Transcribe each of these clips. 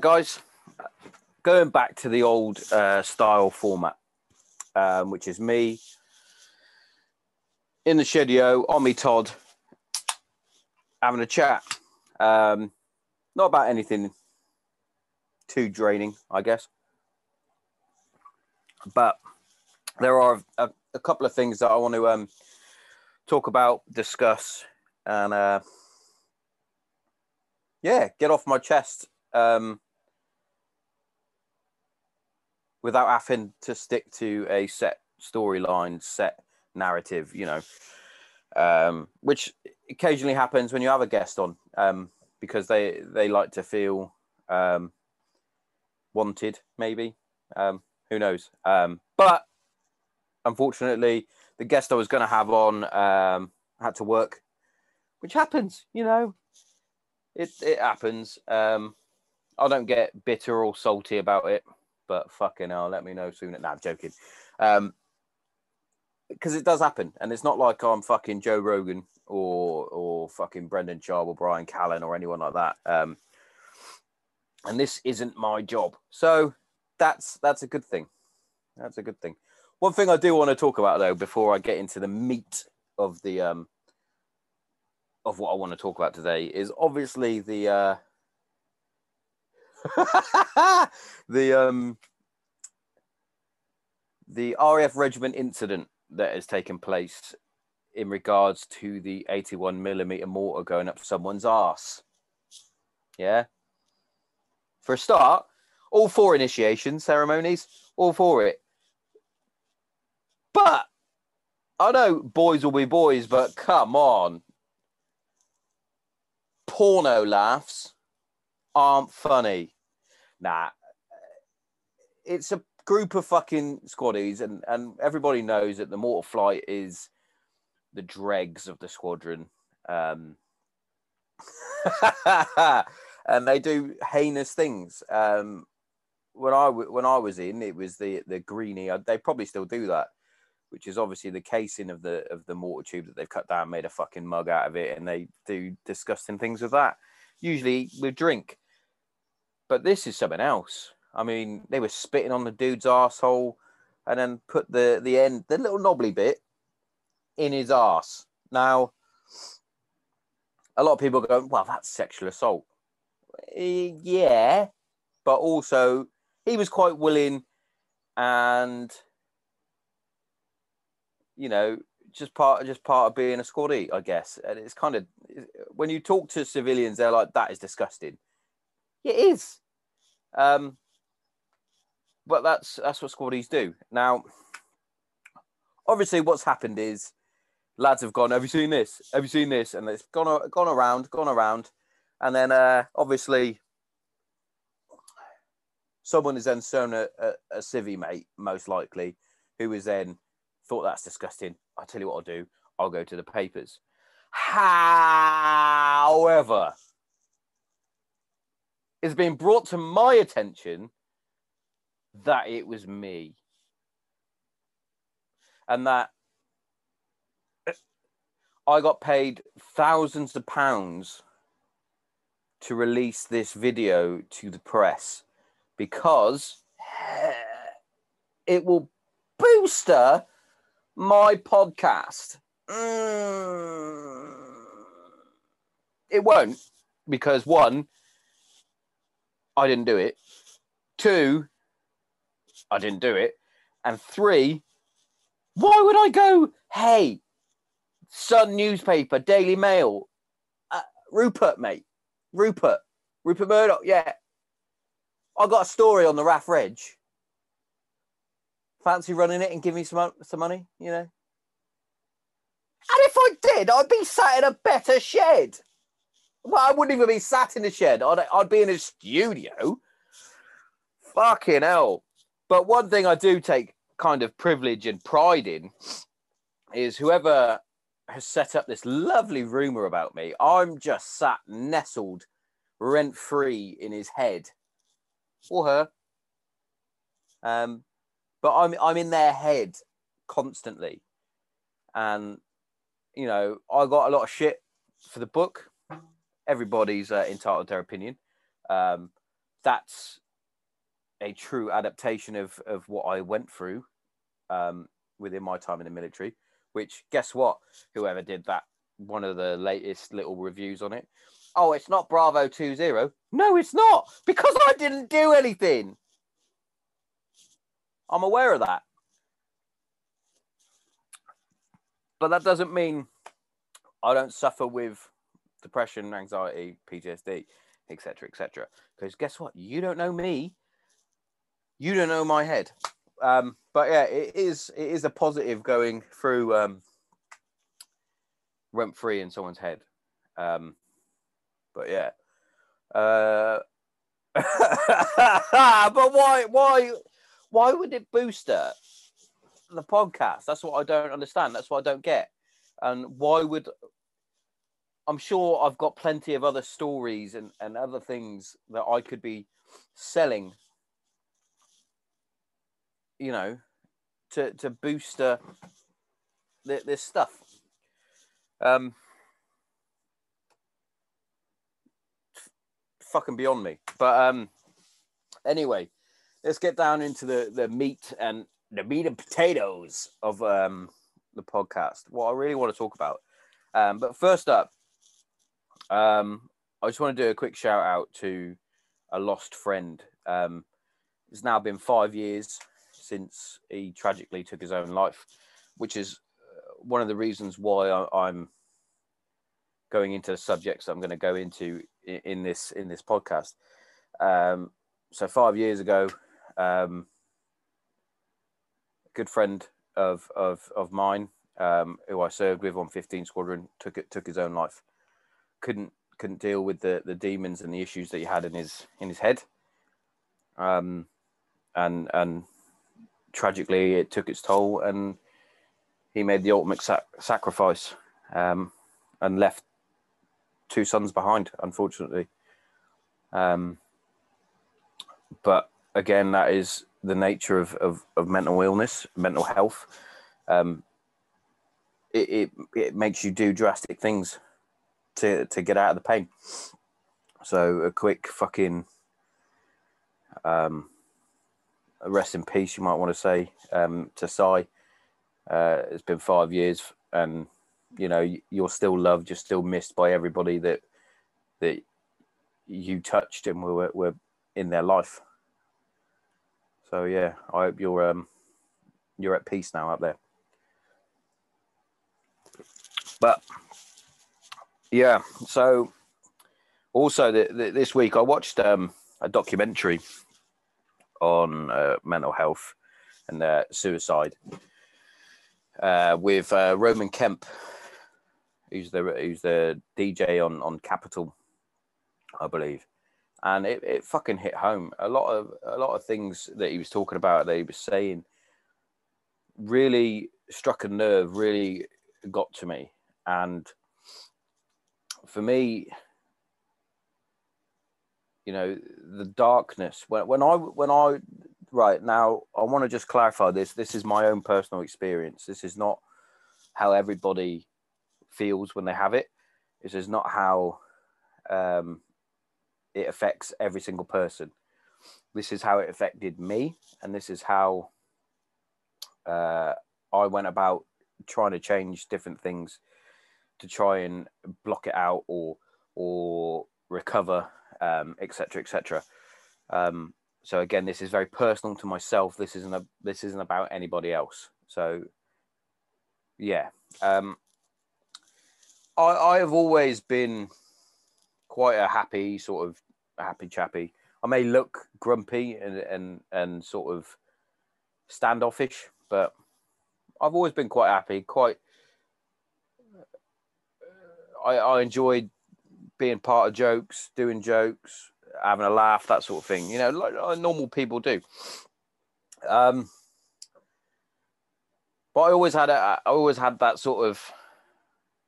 Guys. Going back to the old uh, style format, um, which is me in the studio on me Todd having a chat. Um, not about anything too draining, I guess. But there are a, a couple of things that I want to um, talk about, discuss, and uh, yeah, get off my chest um, without having to stick to a set storyline, set narrative, you know, um, which occasionally happens when you have a guest on um, because they they like to feel um, wanted, maybe. Um, who knows? Um, but unfortunately, the guest I was going to have on um, had to work, which happens, you know. It it happens. I don't get bitter or salty about it, but fucking hell, let me know soon. Nah, I'm joking. Um, because it does happen, and it's not like I'm fucking Joe Rogan or or fucking Brendan Schaub or Bryan Callen or anyone like that. Um, and this isn't my job, so that's that's a good thing. That's a good thing. One thing I do want to talk about though, before I get into the meat of the um of what I want to talk about today, is obviously the uh the um the RAF regiment incident that has taken place in regards to the 81 millimeter mortar going up someone's ass. Yeah. For a start, all four initiation ceremonies, all for it. But I know boys will be boys, but come on. Porno laughs aren't funny. Nah. It's a group of fucking squaddies, and, and everybody knows that the mortar flight is the dregs of the squadron. Um, and they do heinous things. Um, when I when I was in, it was the the greenie. They probably still do that, which is obviously the casing of the of the mortar tube that they've cut down, made a fucking mug out of it, and they do disgusting things with that. Usually with drink, but this is something else. I mean, they were spitting on the dude's asshole, and then put the the end, the little knobbly bit, in his ass. Now, a lot of people go, "Well, that's sexual assault." Yeah, but also he was quite willing and you know just part just part of being a squaddy i guess and it's kind of when you talk to civilians they're like that is disgusting it is um but that's that's what squaddies do now obviously what's happened is lads have gone have you seen this have you seen this and it's gone gone around gone around and then uh obviously someone is then shown a, a, a civvy mate, most likely, who is then thought that's disgusting. I'll tell you what I'll do. I'll go to the papers. However, it's been brought to my attention that it was me. And that I got paid thousands of pounds to release this video to the press because it will booster my podcast. Mm. It won't because one, I didn't do it. Two, I didn't do it. And three, why would I go, hey, Sun newspaper, Daily Mail, uh, Rupert, mate, Rupert, Rupert Murdoch, yeah, I got a story on the RAF Reg. Fancy running it and give me some some money, you know? And if I did, I'd be sat in a better shed. Well, I wouldn't even be sat in a shed. I'd, I'd be in a studio. Fucking hell. But one thing I do take kind of privilege and pride in is whoever has set up this lovely rumor about me, I'm just sat nestled rent free in his head or her. Um, but I'm I'm in their head constantly, and you know I got a lot of shit for the book. Everybody's uh, entitled to their opinion. Um, that's a true adaptation of of what I went through um, within my time in the military. Which guess what? Whoever did that, one of the latest little reviews on it. Oh, it's not Bravo 20. No, it's not because I didn't do anything. I'm aware of that. But that doesn't mean I don't suffer with depression, anxiety, PTSD, etc., etc. Because guess what? You don't know me. You don't know my head. Um, but yeah, it is it is a positive going through um, rent free in someone's head. Um, but yeah. Uh, but why why why would it boost it? the podcast? That's what I don't understand. That's what I don't get. And why would I'm sure I've got plenty of other stories and, and other things that I could be selling, you know, to to boost uh, this stuff. Um, fucking beyond me. But um, anyway, let's get down into the the meat and the meat and potatoes of um, the podcast. What I really want to talk about. Um, but first up, um, I just want to do a quick shout out to a lost friend. Um, it's now been five years since he tragically took his own life, which is uh, one of the reasons why I, am going into the subjects I'm going to go into in, in this in this podcast. Um, so five years ago, um, a good friend of of of mine um, who I served with on 15 Squadron took it took his own life. Couldn't couldn't deal with the the demons and the issues that he had in his in his head. Um, and and tragically, it took its toll, and he made the ultimate sac- sacrifice, um, and left two sons behind. Unfortunately, um, but again, that is the nature of, of, of mental illness, mental health, um, it, it, it makes you do drastic things to to get out of the pain. So a quick fucking um, rest in peace, you might want to say um, to Sai. Uh, it's been five years, and you know you're still loved. You're still missed by everybody that that you touched and were were in their life. So yeah, I hope you're um you're at peace now up there. But yeah, so also the, the, this week I watched um, a documentary on uh, mental health and uh, suicide uh, with uh, Roman Kemp, who's the who's the DJ on on Capital, I believe and it, it fucking hit home. A lot of a lot of things that he was talking about, that he was saying, really struck a nerve. Really got to me, and for me, you know, the darkness. When when I when I right now, I want to just clarify this. This is my own personal experience. This is not how everybody feels when they have it. This is not how um, it affects every single person. This is how it affected me, and this is how uh, I went about trying to change different things to try and block it out or or recover, um, etc., etc. Um, so again, this is very personal to myself. This isn't a this isn't about anybody else. So yeah, um, I I have always been quite a happy sort of happy chappy. I may look grumpy and and and sort of standoffish, but I've always been quite happy. Quite, I, I enjoyed being part of jokes, doing jokes, having a laugh, that sort of thing. You know, like, like normal people do. Um, but I always had a, I always had that sort of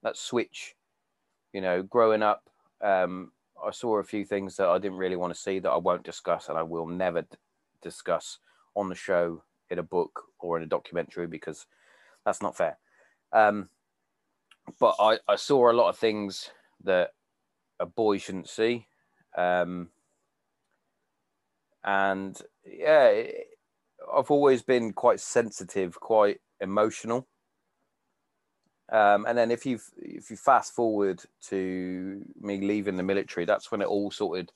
that switch. You know, growing up, um, I saw a few things that I didn't really want to see that I won't discuss and I will never d- discuss on the show in a book or in a documentary because that's not fair. Um, but I, I saw a lot of things that a boy shouldn't see. Um, and yeah, I've always been quite sensitive, quite emotional. Um, and then if you if you fast forward to me leaving the military, that's when it all started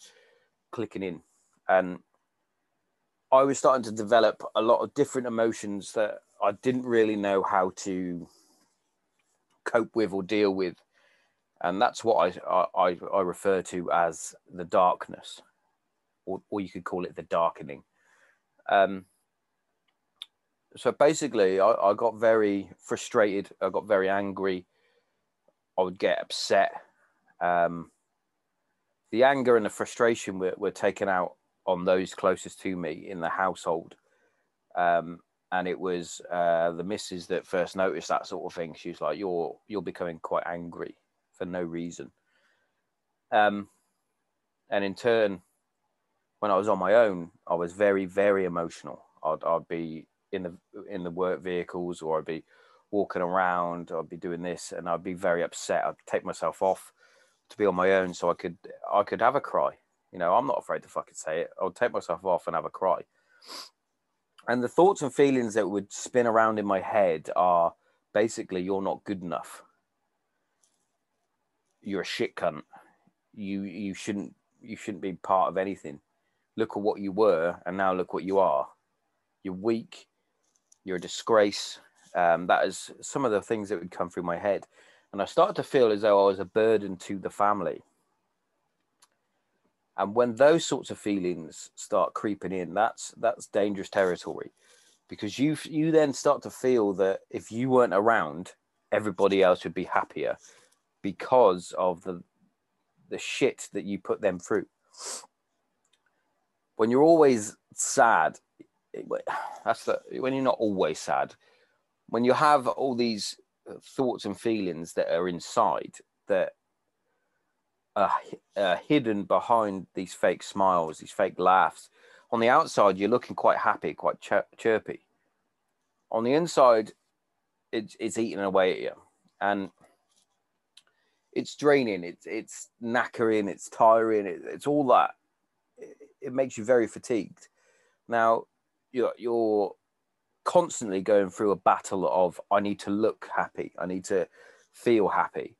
clicking in, and I was starting to develop a lot of different emotions that I didn't really know how to cope with or deal with, and that's what I I, I refer to as the darkness, or or you could call it the darkening. Um, so basically, I, I got very frustrated. I got very angry. I would get upset. Um, the anger and the frustration were, were taken out on those closest to me in the household. Um, and it was uh, the missus that first noticed that sort of thing. She was like, "You're you're becoming quite angry for no reason." Um, and in turn, when I was on my own, I was very very emotional. I'd I'd be in the in the work vehicles or I'd be walking around, I'd be doing this and I'd be very upset. I'd take myself off to be on my own so I could I could have a cry. You know, I'm not afraid to fucking say it. I'll take myself off and have a cry. And the thoughts and feelings that would spin around in my head are basically you're not good enough. You're a shit cunt. You you shouldn't you shouldn't be part of anything. Look at what you were and now look what you are. You're weak you're a disgrace. Um, that is some of the things that would come through my head. And I started to feel as though I was a burden to the family. And when those sorts of feelings start creeping in, that's that's dangerous territory, because you you then start to feel that if you weren't around, everybody else would be happier, because of the the shit that you put them through. When you're always sad, that's the when you're not always sad when you have all these thoughts and feelings that are inside that are, are hidden behind these fake smiles these fake laughs. On the outside you're looking quite happy quite chir- chirpy. On the inside it's, it's eating away at you. And it's draining it's it's knackering it's tiring it, it's all that. It, it makes you very fatigued. Now you're you're constantly going through a battle of I need to look happy, I need to feel happy,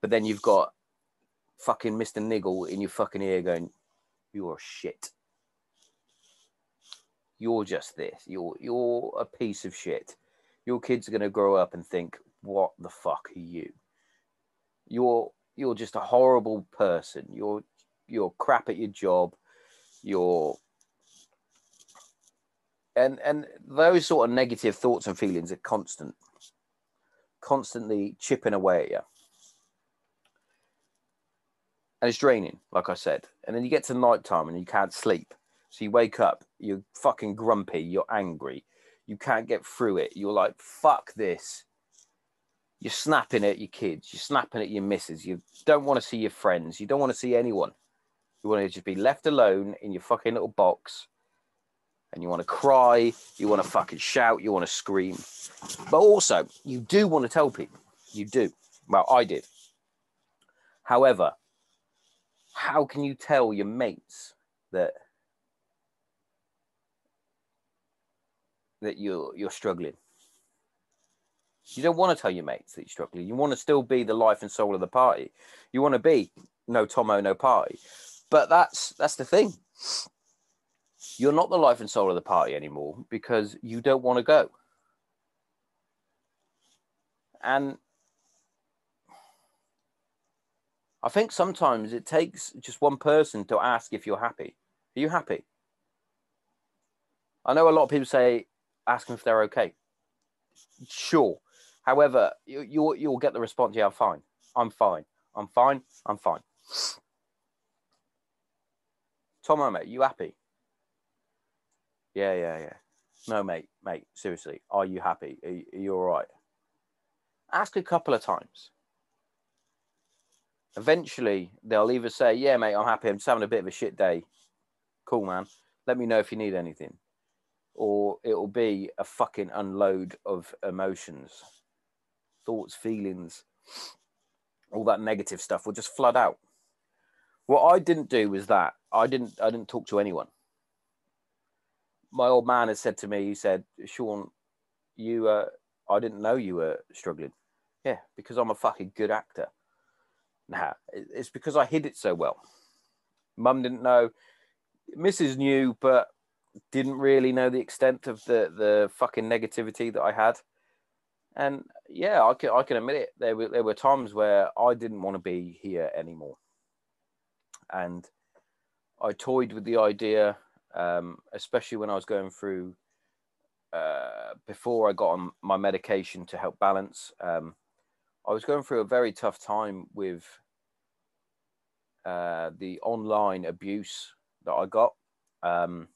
but then you've got fucking Mister Niggle in your fucking ear going, "You're shit. You're just this. You're you're a piece of shit. Your kids are gonna grow up and think, what the fuck are you? You're you're just a horrible person. You're you're crap at your job. You're and and those sort of negative thoughts and feelings are constant constantly chipping away at you and it's draining like i said. And then you get to night time and you can't sleep. So you wake up you're fucking grumpy you're angry. You can't get through it. You're like fuck this. You're snapping at your kids. You're snapping at your missus. You don't want to see your friends. You don't want to see anyone. You want to just be left alone in your fucking little box. And you want to cry, you want to fucking shout, you want to scream. But also, you do want to tell people. You do. Well, I did. However, how can you tell your mates that that you're you're struggling? You don't want to tell your mates that you're struggling. You want to still be the life and soul of the party. You want to be no Tomo, no party. But that's that's the thing you're not the life and soul of the party anymore because you don't want to go. And I think sometimes it takes just one person to ask if you're happy. Are you happy? I know a lot of people say, ask them if they're okay. Sure. However, you, you'll, you'll get the response, yeah, I'm fine. I'm fine. I'm fine. I'm fine. Tom, mate, you happy? Yeah, yeah, yeah. No, mate, mate, seriously, are you happy? Are you, are you all right? Ask a couple of times. Eventually, they'll either say, Yeah, mate, I'm happy. I'm just having a bit of a shit day. Cool, man. Let me know if you need anything. Or it'll be a fucking unload of emotions, thoughts, feelings, all that negative stuff will just flood out. What I didn't do was that I didn't I didn't talk to anyone. my old man has said to me, he said, Sean, you, uh, I didn't know you were struggling. Yeah, because I'm a fucking good actor. Nah, it's because I hid it so well. Mum didn't know. Mrs. knew, but didn't really know the extent of the the fucking negativity that I had. And yeah, I can I can admit it. There were there were times where I didn't want to be here anymore, and I toyed with the idea, um, especially when I was going through uh, before I got on my medication to help balance. Um, I was going through a very tough time with uh, the online abuse that I got um,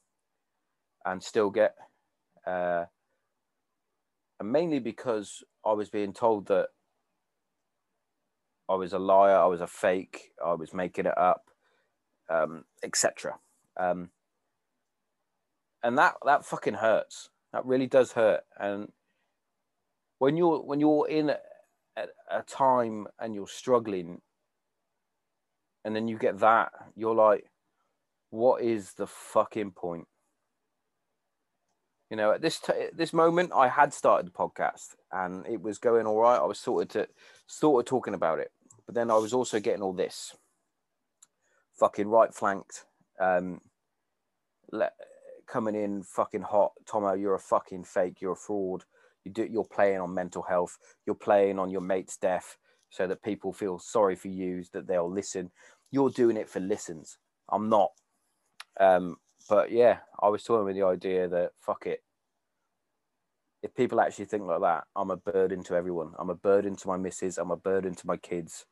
and still get. Uh, and mainly because I was being told that I was a liar, I was a fake, I was making it up, um, etc. Um, and that that fucking hurts. That really does hurt. And when you're when you're in a, a time and you're struggling, and then you get that, you're like, what is the fucking point? You know, at this t- this moment, I had started the podcast and it was going all right. I was sorted to sort of talking about it, but then I was also getting all this fucking right flanked, um, le- coming in fucking hot. Tomo, you're a fucking fake. You're a fraud. You do. You're playing on mental health. You're playing on your mate's death, so that people feel sorry for you, that they'll listen. You're doing it for listens. I'm not. Um, but yeah, I was talking with the idea that fuck it. If people actually think like that, I'm a burden to everyone. I'm a burden to my missus. I'm a burden to my kids.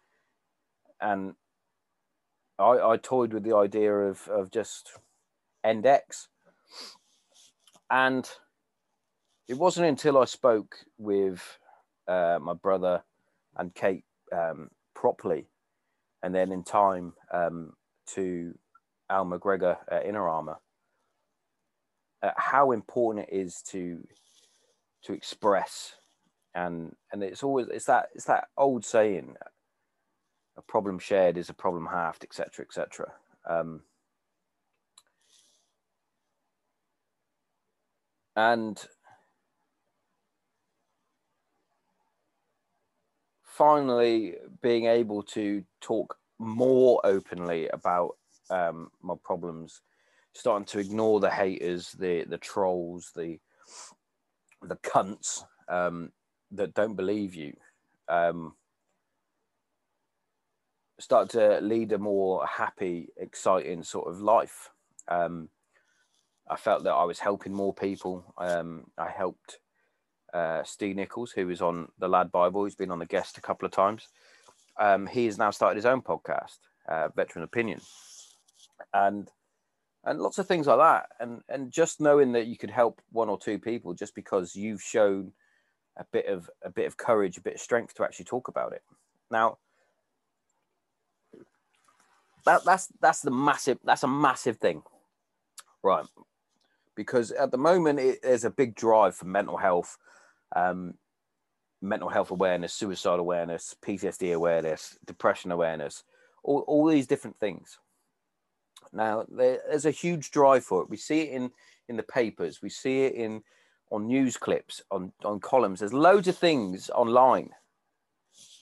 And I, I toyed with the idea of, of just end X. And it wasn't until I spoke with uh, my brother and Kate um, properly, and then in time um, to Al McGregor at Inner Armour, uh, how important it is to to express. And and it's always it's that it's that old saying a problem shared is a problem halved etc etc um, and finally being able to talk more openly about um, my problems starting to ignore the haters, the the trolls, the the cunts um, that don't believe you. Um, start to lead a more happy, exciting sort of life. Um, I felt that I was helping more people. Um, I helped uh, Steve Nichols, who was on the Lad Bible, He's been on the guest a couple of times. Um, he has now started his own podcast, uh, Veteran Opinion, and and lots of things like that. And and just knowing that you could help one or two people just because you've shown a bit of a bit of courage a bit of strength to actually talk about it. Now that that's that's the massive that's a massive thing. Right because at the moment it, there's a big drive for mental health um, mental health awareness suicide awareness ptsd awareness depression awareness all, all these different things now there's a huge drive for it. We see it in in the papers. We see it in on news clips, on on columns. There's loads of things online.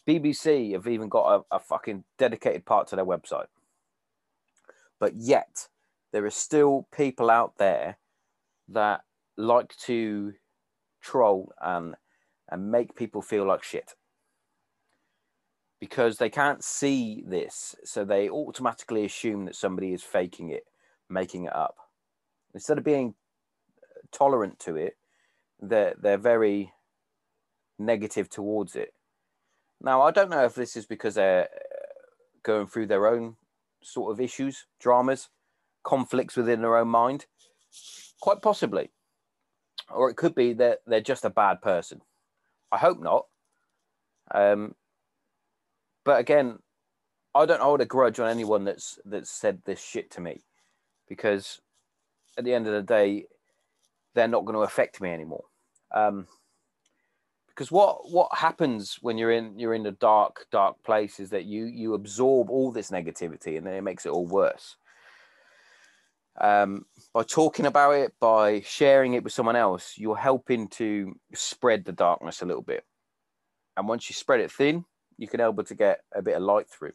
BBC have even got a, a fucking dedicated part to their website. But yet there are still people out there that like to troll and and make people feel like shit because they can't see this. So they automatically assume that somebody is faking it, making it up. Instead of being uh, tolerant to it, they're, they're very negative towards it. Now, I don't know if this is because they're uh, going through their own sort of issues, dramas, conflicts within their own mind. Quite possibly. Or it could be that they're just a bad person. I hope not. Um, but again, I don't hold a grudge on anyone that's that's said this shit to me, because at the end of the day, they're not going to affect me anymore. Um, because what what happens when you're in you're in a dark dark place is that you you absorb all this negativity and then it makes it all worse. Um, by talking about it, by sharing it with someone else, you're helping to spread the darkness a little bit. And once you spread it thin, you can able to get a bit of light through.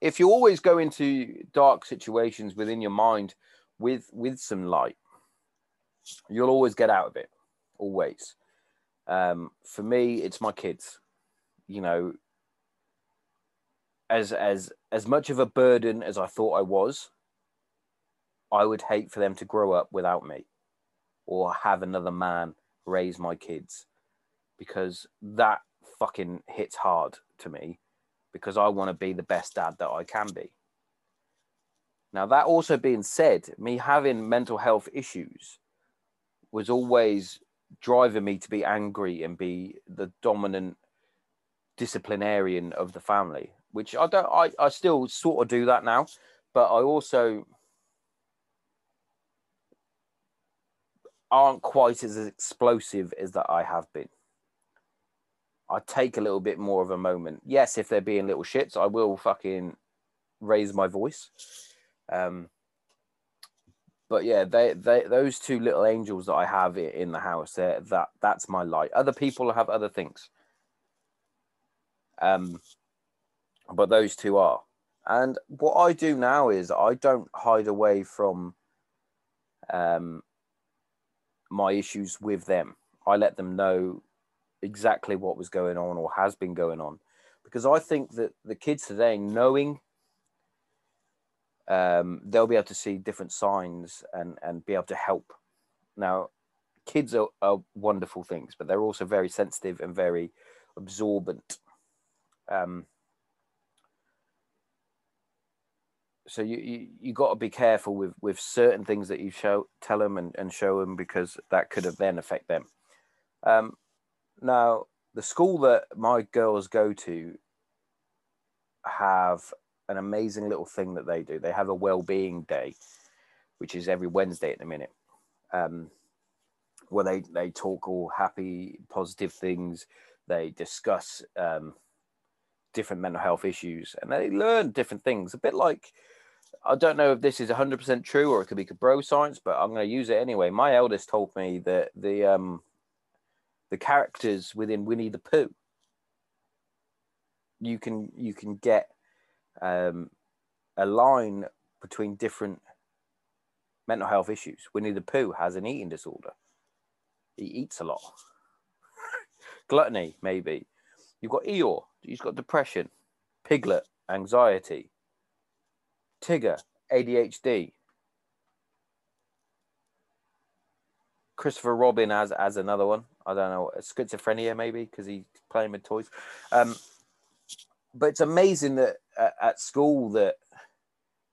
If you always go into dark situations within your mind with with some light, you'll always get out of it. Always. Um, for me, it's my kids. You know, as as as much of a burden as I thought I was, I would hate for them to grow up without me or have another man raise my kids because that fucking hits hard to me because I want to be the best dad that I can be. Now, that also being said, me having mental health issues was always driving me to be angry and be the dominant disciplinarian of the family, which I don't, I, I still sort of do that now, but I also aren't quite as explosive as that I have been. I take a little bit more of a moment. Yes, if they're being little shits, I will fucking raise my voice. Um, but yeah, they, they those two little angels that I have in the house, there that that's my light. Other people have other things. Um, but those two are. And what I do now is I don't hide away from um, my issues with them. I let them know exactly what was going on or has been going on because I think that the kids today, knowing um, they'll be able to see different signs and, and be able to help. Now, kids are, are wonderful things, but they're also very sensitive and very absorbent. Um, so you, you, you got to be careful with with certain things that you show tell them and, and show them because that could have then affect them. Um, now the school that my girls go to have an amazing little thing that they do. They have a well-being day which is every wednesday at the minute um, where they they talk all happy positive things. They discuss um, different mental health issues and they learn different things a bit like I don't know if this is 100% true or it could be bro science, but I'm going to use it anyway. My eldest told me that the um, the characters within Winnie the Pooh, you can you can get um, a line between different mental health issues. Winnie the Pooh has an eating disorder. He eats a lot. Gluttony, maybe. You've got Eeyore. He's got depression. Piglet, anxiety. Tigger, ADHD. Christopher Robin as as another one. I don't know schizophrenia maybe because he's playing with toys. Um, but it's amazing that at school that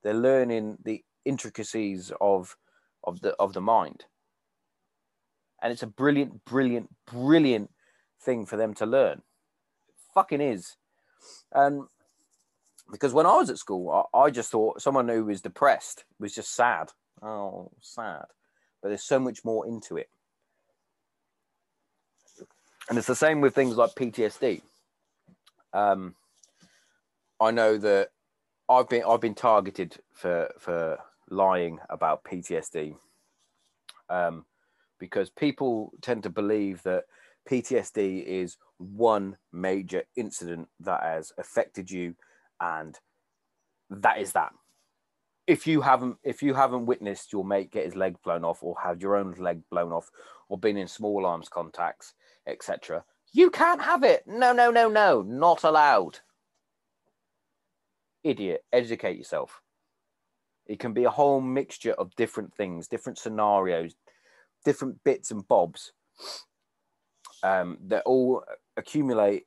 they're learning the intricacies of of the of the mind, and it's a brilliant, brilliant, brilliant thing for them to learn. It fucking is, and because when I was at school, I, I, just thought someone who was depressed was just sad. Oh, sad. But there's so much more into it. And it's the same with things like PTSD. Um, I know that I've been I've been targeted for for lying about PTSD um, because people tend to believe that PTSD is one major incident that has affected you and that is that. If you haven't if you haven't witnessed your mate get his leg blown off or had your own leg blown off or been in small arms contacts, etc., you can't have it. No, no, no, no, not allowed. Idiot, educate yourself. It can be a whole mixture of different things, different scenarios, different bits and bobs um, that all accumulate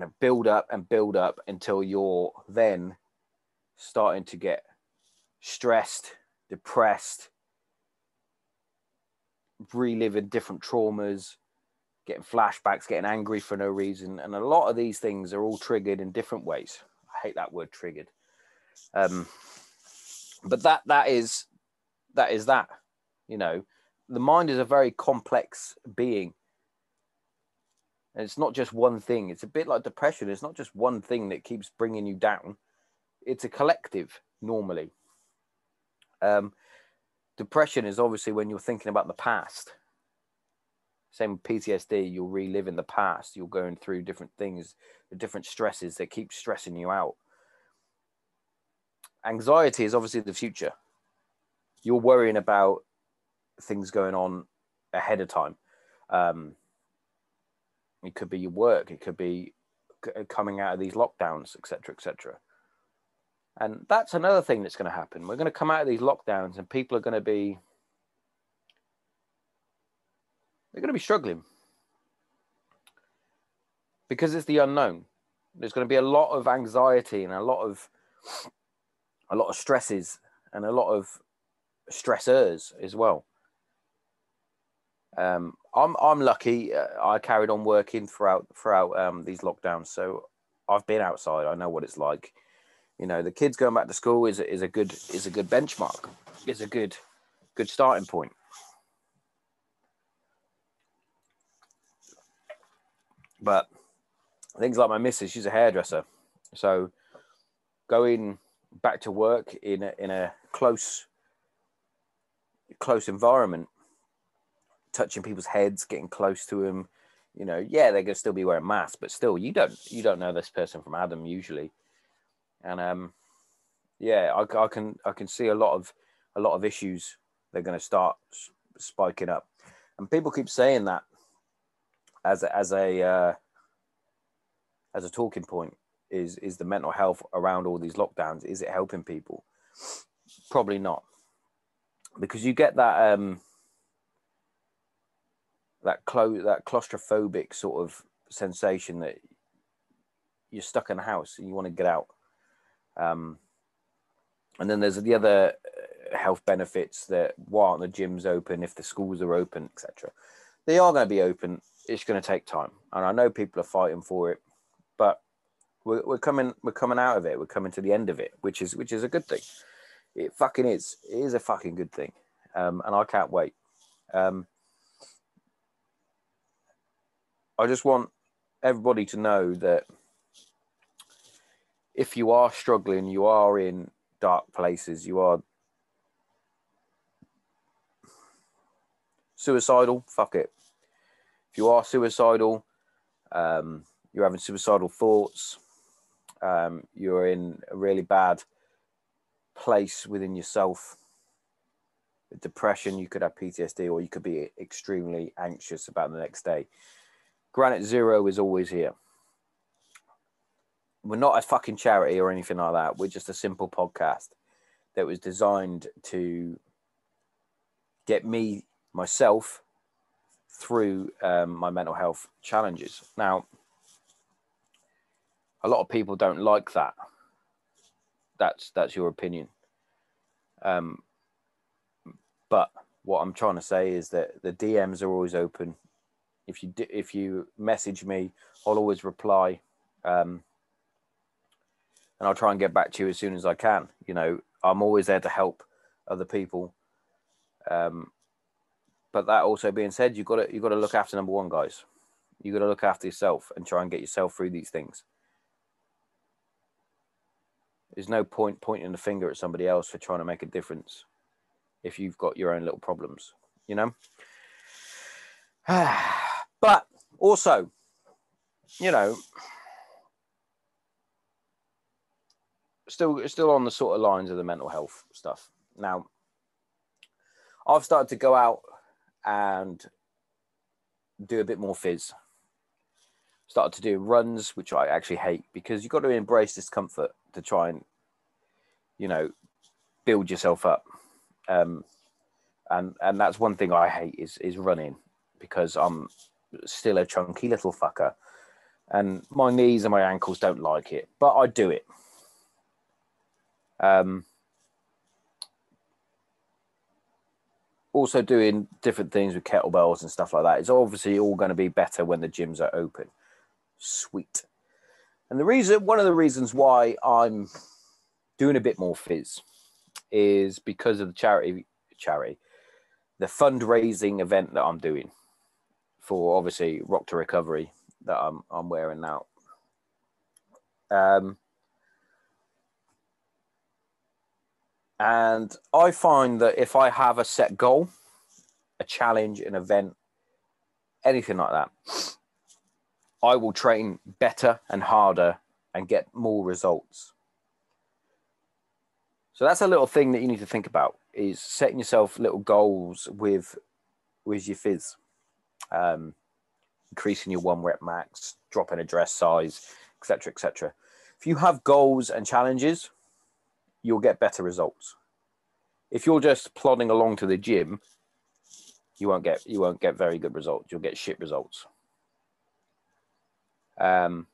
and build up and build up until you're then starting to get stressed, depressed, reliving different traumas, getting flashbacks, getting angry for no reason. And a lot of these things are all triggered in different ways. I hate that word triggered. Um, but that that is that is that. You know, the mind is a very complex being and it's not just one thing. It's a bit like depression. It's not just one thing that keeps bringing you down. It's a collective normally. Um, depression is obviously when you're thinking about the past. Same with PTSD, you're reliving the past. You're going through different things, the different stresses that keep stressing you out. Anxiety is obviously the future. You're worrying about things going on ahead of time. Um, it could be your work. It could be uh, coming out of these lockdowns, etc., etc. And that's another thing that's going to happen. We're going to come out of these lockdowns, and people are going to be they're going to be struggling because it's the unknown. There's going to be a lot of anxiety and a lot of a lot of stresses and a lot of stressors as well. Um, I'm I'm lucky. Uh, I carried on working throughout throughout um, these lockdowns, so I've been outside. I know what it's like. You know, the kids going back to school is is a good is a good benchmark. Is a good good starting point. But things like my missus, she's a hairdresser, so going back to work in a, in a close close environment touching people's heads, getting close to them. You know, yeah, they're gonna still be wearing masks, but still, you don't you don't know this person from Adam usually, and um, yeah, I, I can I can see a lot of a lot of issues they're to start spiking up, and people keep saying that as a, as a uh, as a talking point is is the mental health around all these lockdowns. Is it helping people? Probably not, because you get that um, that clo- that claustrophobic sort of sensation that you're stuck in a house and you want to get out. Um, and then there's the other uh, health benefits that why aren't the gyms open if the schools are open, etc. They are going to be open. It's going to take time, and I know people are fighting for it, but we're, we're coming we're coming out of it. We're coming to the end of it, which is which is a good thing. It fucking is. It is a fucking good thing, um, and I can't wait. Um, I just want everybody to know that if you are struggling, you are in dark places, you are suicidal, fuck it. If you are suicidal, um, you're having suicidal thoughts, um, you're in a really bad place within yourself. Depression, you could have PTSD, or you could be extremely anxious about the next day. Granite Zero is always here. We're not a fucking charity or anything like that. We're just a simple podcast that was designed to get me, myself, through um, my mental health challenges. Now, a lot of people don't like that. That's that's your opinion. Um, but what I'm trying to say is that the DMs are always open if you if you message me, I'll always reply, um, and I'll try and get back to you as soon as I can. You know, I'm always there to help other people. Um, but that also being said, you got to you got to look after number one, guys. You got to look after yourself and try and get yourself through these things. There's no point pointing the finger at somebody else for trying to make a difference if you've got your own little problems, you know. But also, you know, still still on the sort of lines of the mental health stuff. Now, I've started to go out and do a bit more fizz. Started to do runs, which I actually hate because you've got to embrace discomfort to try and, you know, build yourself up. Um, and and that's one thing I hate is is running because I'm still a chunky little fucker. And my knees and my ankles don't like it, but I do it. Um, also doing different things with kettlebells and stuff like that. It's obviously all going to be better when the gyms are open. Sweet. And the reason, one of the reasons why I'm doing a bit more phys is because of the charity, charity, the fundraising event that I'm doing for obviously Rock to Recovery that I'm I'm wearing now. Um, And I find that if I have a set goal, a challenge, an event, anything like that, I will train better and harder and get more results. So that's a little thing that you need to think about is setting yourself little goals with with your phys. Um, increasing your one rep max, dropping a dress size, etc., etc. If you have goals and challenges, you'll get better results. If you're just plodding along to the gym, you won't get you won't get very good results. You'll get shit results. Um,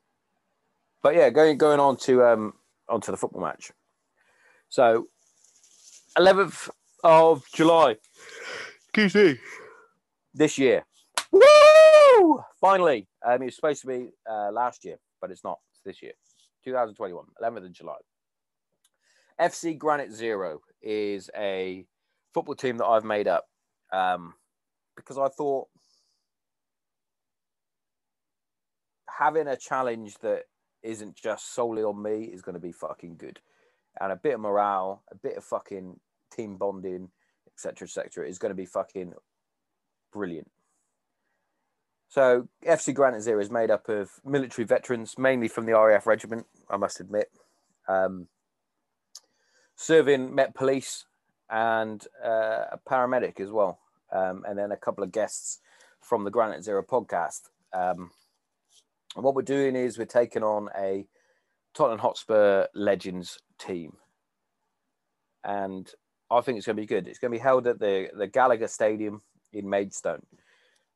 but yeah, going going on to um onto the football match. So, eleventh of July, QC, this year. Woo! Finally, um, it was supposed to be uh, last year, but it's not. It's this year, 2021, 11th of July. FC Granite Zero is a football team that I've made up um, because I thought having a challenge that isn't just solely on me is going to be fucking good. And a bit of morale, a bit of fucking team bonding, etc., etc., is going to be fucking brilliant. So FC Granite Zero is made up of military veterans, mainly from the RAF regiment, I must admit. Um, serving Met Police and uh, a paramedic as well, um, and then a couple of guests from the Granite Zero podcast. Um, and what we're doing is we're taking on a Tottenham Hotspur Legends team, and I think it's going to be good. It's going to be held at the the Gallagher Stadium in Maidstone.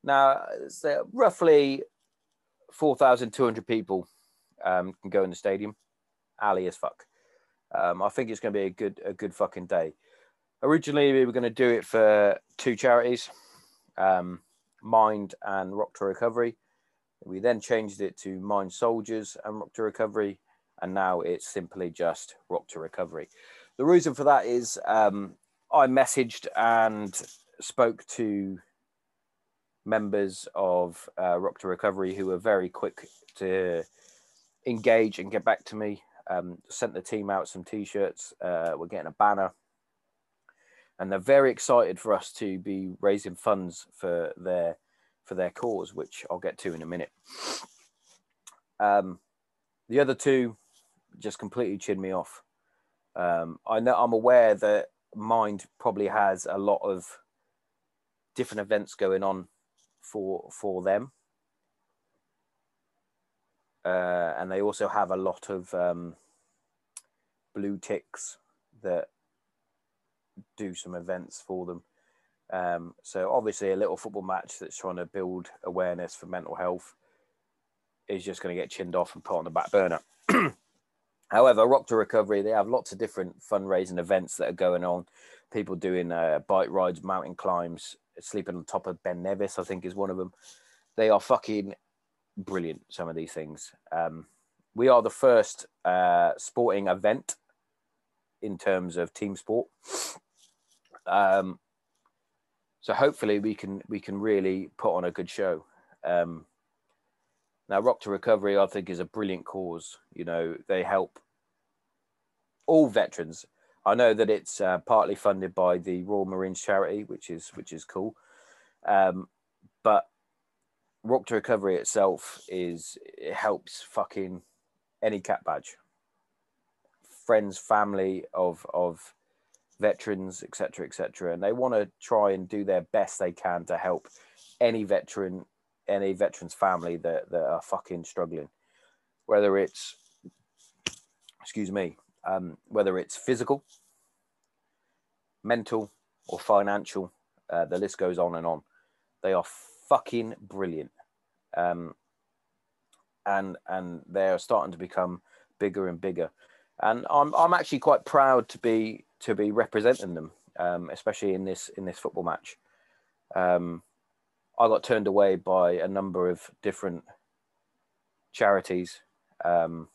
Now, roughly four thousand two hundred people um, can go in the stadium. alley as fuck. Um, I think it's going to be a good a good fucking day. Originally, we were going to do it for two charities, um, Mind and Rock to Recovery. We then changed it to Mind Soldiers and Rock to Recovery, and now it's simply just Rock to Recovery. The reason for that is um, I messaged and spoke to members of uh, Rock to Recovery who were very quick to engage and get back to me um, sent the team out some t-shirts. Uh, we're getting a banner, and they're very excited for us to be raising funds for their for their cause, which I'll get to in a minute. Um, the other two just completely chin me off. Um, I know I'm aware that Mind probably has a lot of different events going on for for them uh, and they also have a lot of um, blue ticks that do some events for them. Um, so obviously, a little football match that's trying to build awareness for mental health is just going to get chinned off and put on the back burner. However, Rock to Recovery, they have lots of different fundraising events that are going on. People doing uh, bike rides, mountain climbs, sleeping on top of Ben Nevis, I think is one of them. They are fucking brilliant. Some of these things. Um, we are the first uh, sporting event in terms of team sport. Um, so hopefully we can we can really put on a good show. Um, now, Rock to Recovery, I think, is a brilliant cause. You know, they help all veterans. I know that it's uh, partly funded by the Royal Marines charity, which is which is cool. Um, but Rock to Recovery itself is it helps fucking any cap badge, friends, family of of veterans, etc., etc., and they want to try and do their best they can to help any veteran, any veteran's family that that are fucking struggling, whether it's excuse me, um, whether it's physical, mental, or financial. Uh, the list goes on and on. They are fucking brilliant. Um, and and they're starting to become bigger and bigger. And I'm I'm actually quite proud to be to be representing them, um, especially in this in this football match. Um, I got turned away by a number of different charities um,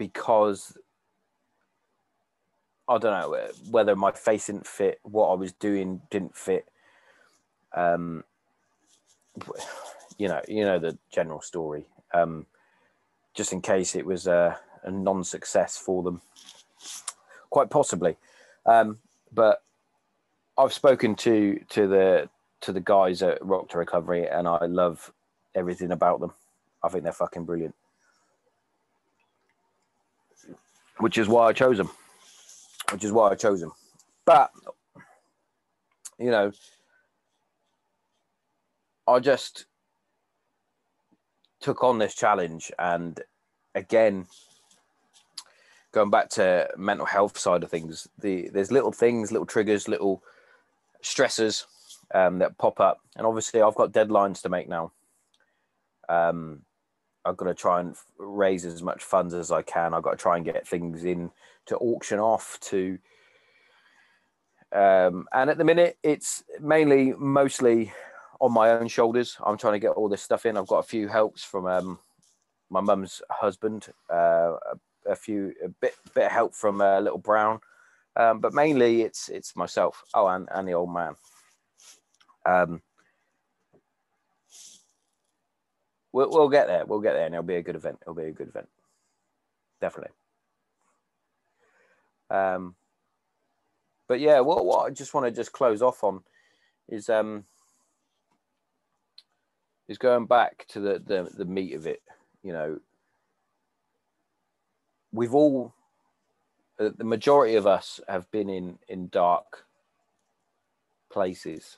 because I don't know whether my face didn't fit, what I was doing didn't fit. Um, you know, you know the general story. Um, just in case it was a, a non-success for them, quite possibly. Um, but I've spoken to to the to the guys at Rock to Recovery, and I love everything about them. I think they're fucking brilliant, which is why I chose him. Which is why I chose him. But you know, I just took on this challenge, and again, going back to mental health side of things, the there's little things, little triggers, little stressors um, that pop up, and obviously I've got deadlines to make now. Um, I've got to try and raise as much funds as I can. I've got to try and get things in to auction off to. Um, and at the minute, it's mainly mostly on my own shoulders. I'm trying to get all this stuff in. I've got a few helps from um, my mum's husband, uh, a, a, few a bit bit of help from uh, little Brown, um, but mainly it's it's myself. Oh, and, and the old man. Um, we'll, we'll get there. We'll get there, and it'll be a good event. It'll be a good event, definitely. Um, but yeah, what what I just want to just close off on is um is going back to the the, the meat of it. You know, we've all the majority of us have been in in dark places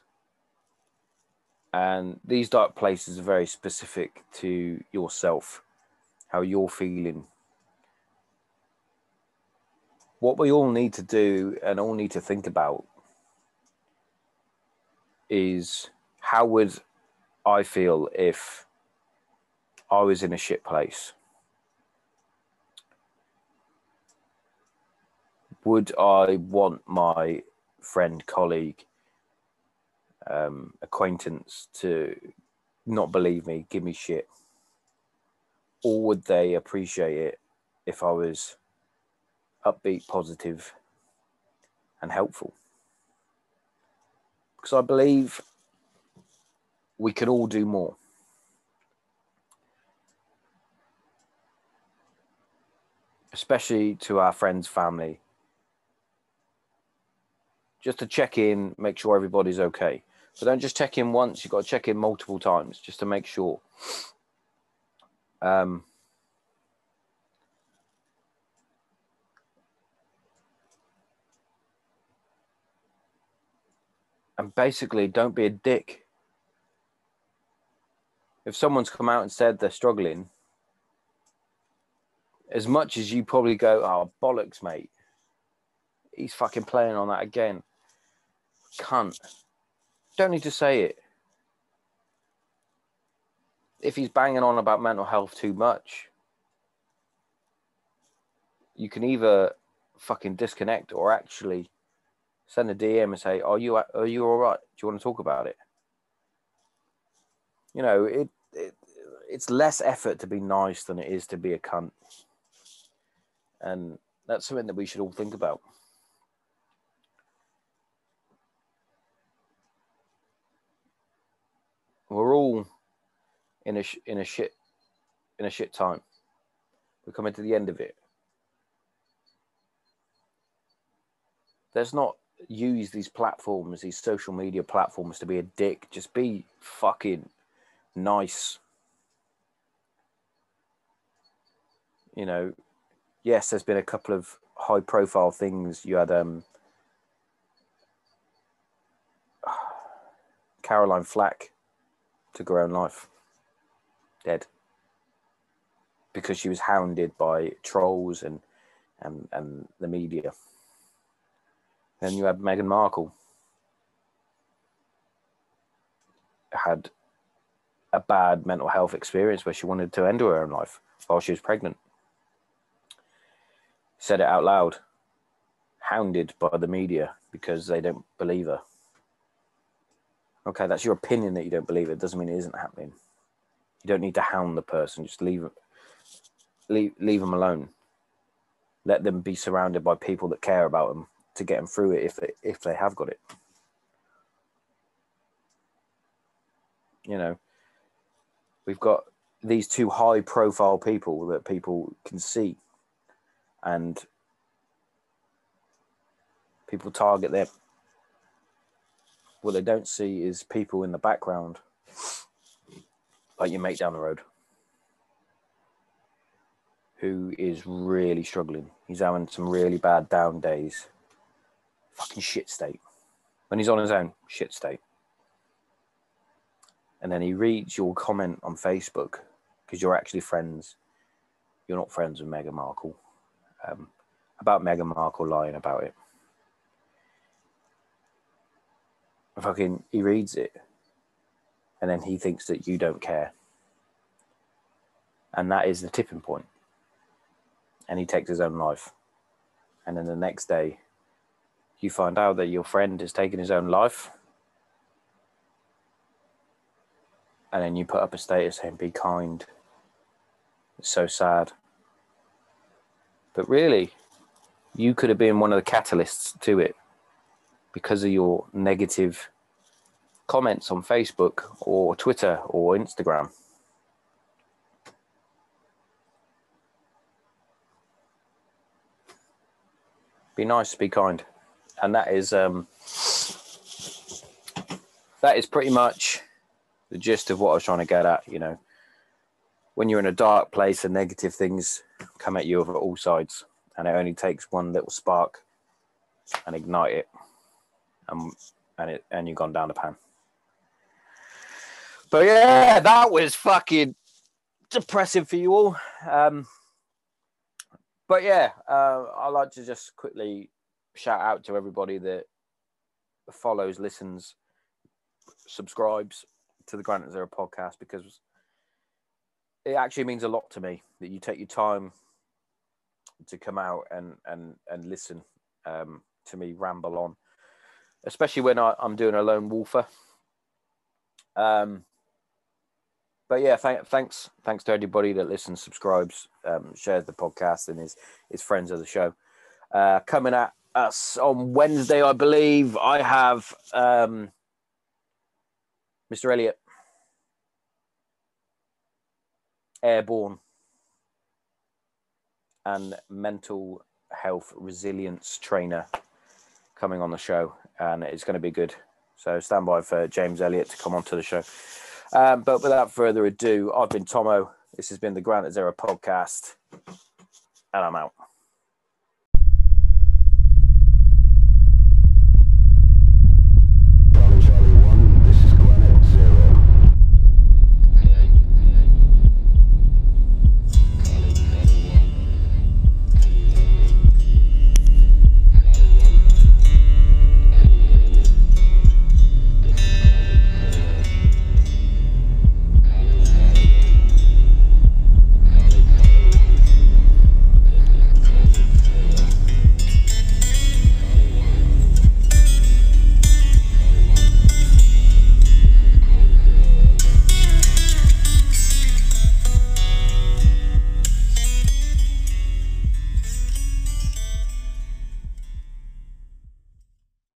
and these dark places are very specific to yourself, how you're feeling. What we all need to do and all need to think about is how would I feel if I was in a shit place? Would I want my friend, colleague, um, acquaintance to not believe me, give me shit? Or would they appreciate it if I was upbeat, positive, and helpful? Because I believe we could all do more. Especially to our friends, family, just to check in, make sure everybody's okay. So don't just check in once, you've got to check in multiple times just to make sure. Um, and basically, don't be a dick. If someone's come out and said they're struggling, as much as you probably go, oh, bollocks, mate, he's fucking playing on that again. Cunt. Don't need to say it. If he's banging on about mental health too much, you can either fucking disconnect or actually send a DM and say, "Are you are you all right? Do you want to talk about it?" You know, it, it it's less effort to be nice than it is to be a cunt, and that's something that we should all think about. We're all in a in a shit in a shit time. We're coming to the end of it. Let's not use these platforms, these social media platforms, to be a dick. Just be fucking nice. You know, yes, there's been a couple of high profile things. You had um Caroline Flack took her own life. Dead. Because she was hounded by trolls and and, and the media. Then you had Meghan Markle. Had a bad mental health experience where she wanted to end her own life while she was pregnant. Said it out loud. Hounded by the media because they don't believe her. Okay, that's your opinion that you don't believe it. Doesn't mean it isn't happening. You don't need to hound the person. Just leave leave leave them alone. Let them be surrounded by people that care about them to get them through it if they if they have got it. You know, we've got these two high profile people that people can see and people target them. What they don't see is people in the background, like your mate down the road, who is really struggling. He's having some really bad down days. Fucking shit state. When he's on his own, shit state. And then he reads your comment on Facebook because you're actually friends. You're not friends with Meghan Markle. Um, about Meghan Markle lying about it. Fucking, he reads it, and then he thinks that you don't care, and that is the tipping point. And he takes his own life, and then the next day, you find out that your friend has taken his own life, and then you put up a status saying, "Be kind." It's so sad. But really, you could have been one of the catalysts to it because of your negative comments on Facebook or Twitter or Instagram. Be nice, be kind. And that is um that is pretty much the gist of what I was trying to get at, you know. When you're in a dark place and negative things come at you over all sides, and it only takes one little spark and ignite it and and it and you've gone down the pan. But yeah, that was fucking depressing for you all. Um, but yeah, uh, I'd like to just quickly shout out to everybody that follows, listens, subscribes to the Granite Zero podcast because it actually means a lot to me that you take your time to come out and and and listen um, to me ramble on especially when I, am doing a lone wolfer. Um, but yeah, th- thanks, thanks to everybody that listens, subscribes, um, shares the podcast, and is is friends of the show. Uh, coming at us on Wednesday, I believe. I have um, Mr. Elliot, airborne, and mental health resilience trainer coming on the show and it's going to be good. So stand by for James Elliott to come onto the show. Um, but without further ado, I've been Tomo. This has been the Granite Zero podcast, and I'm out.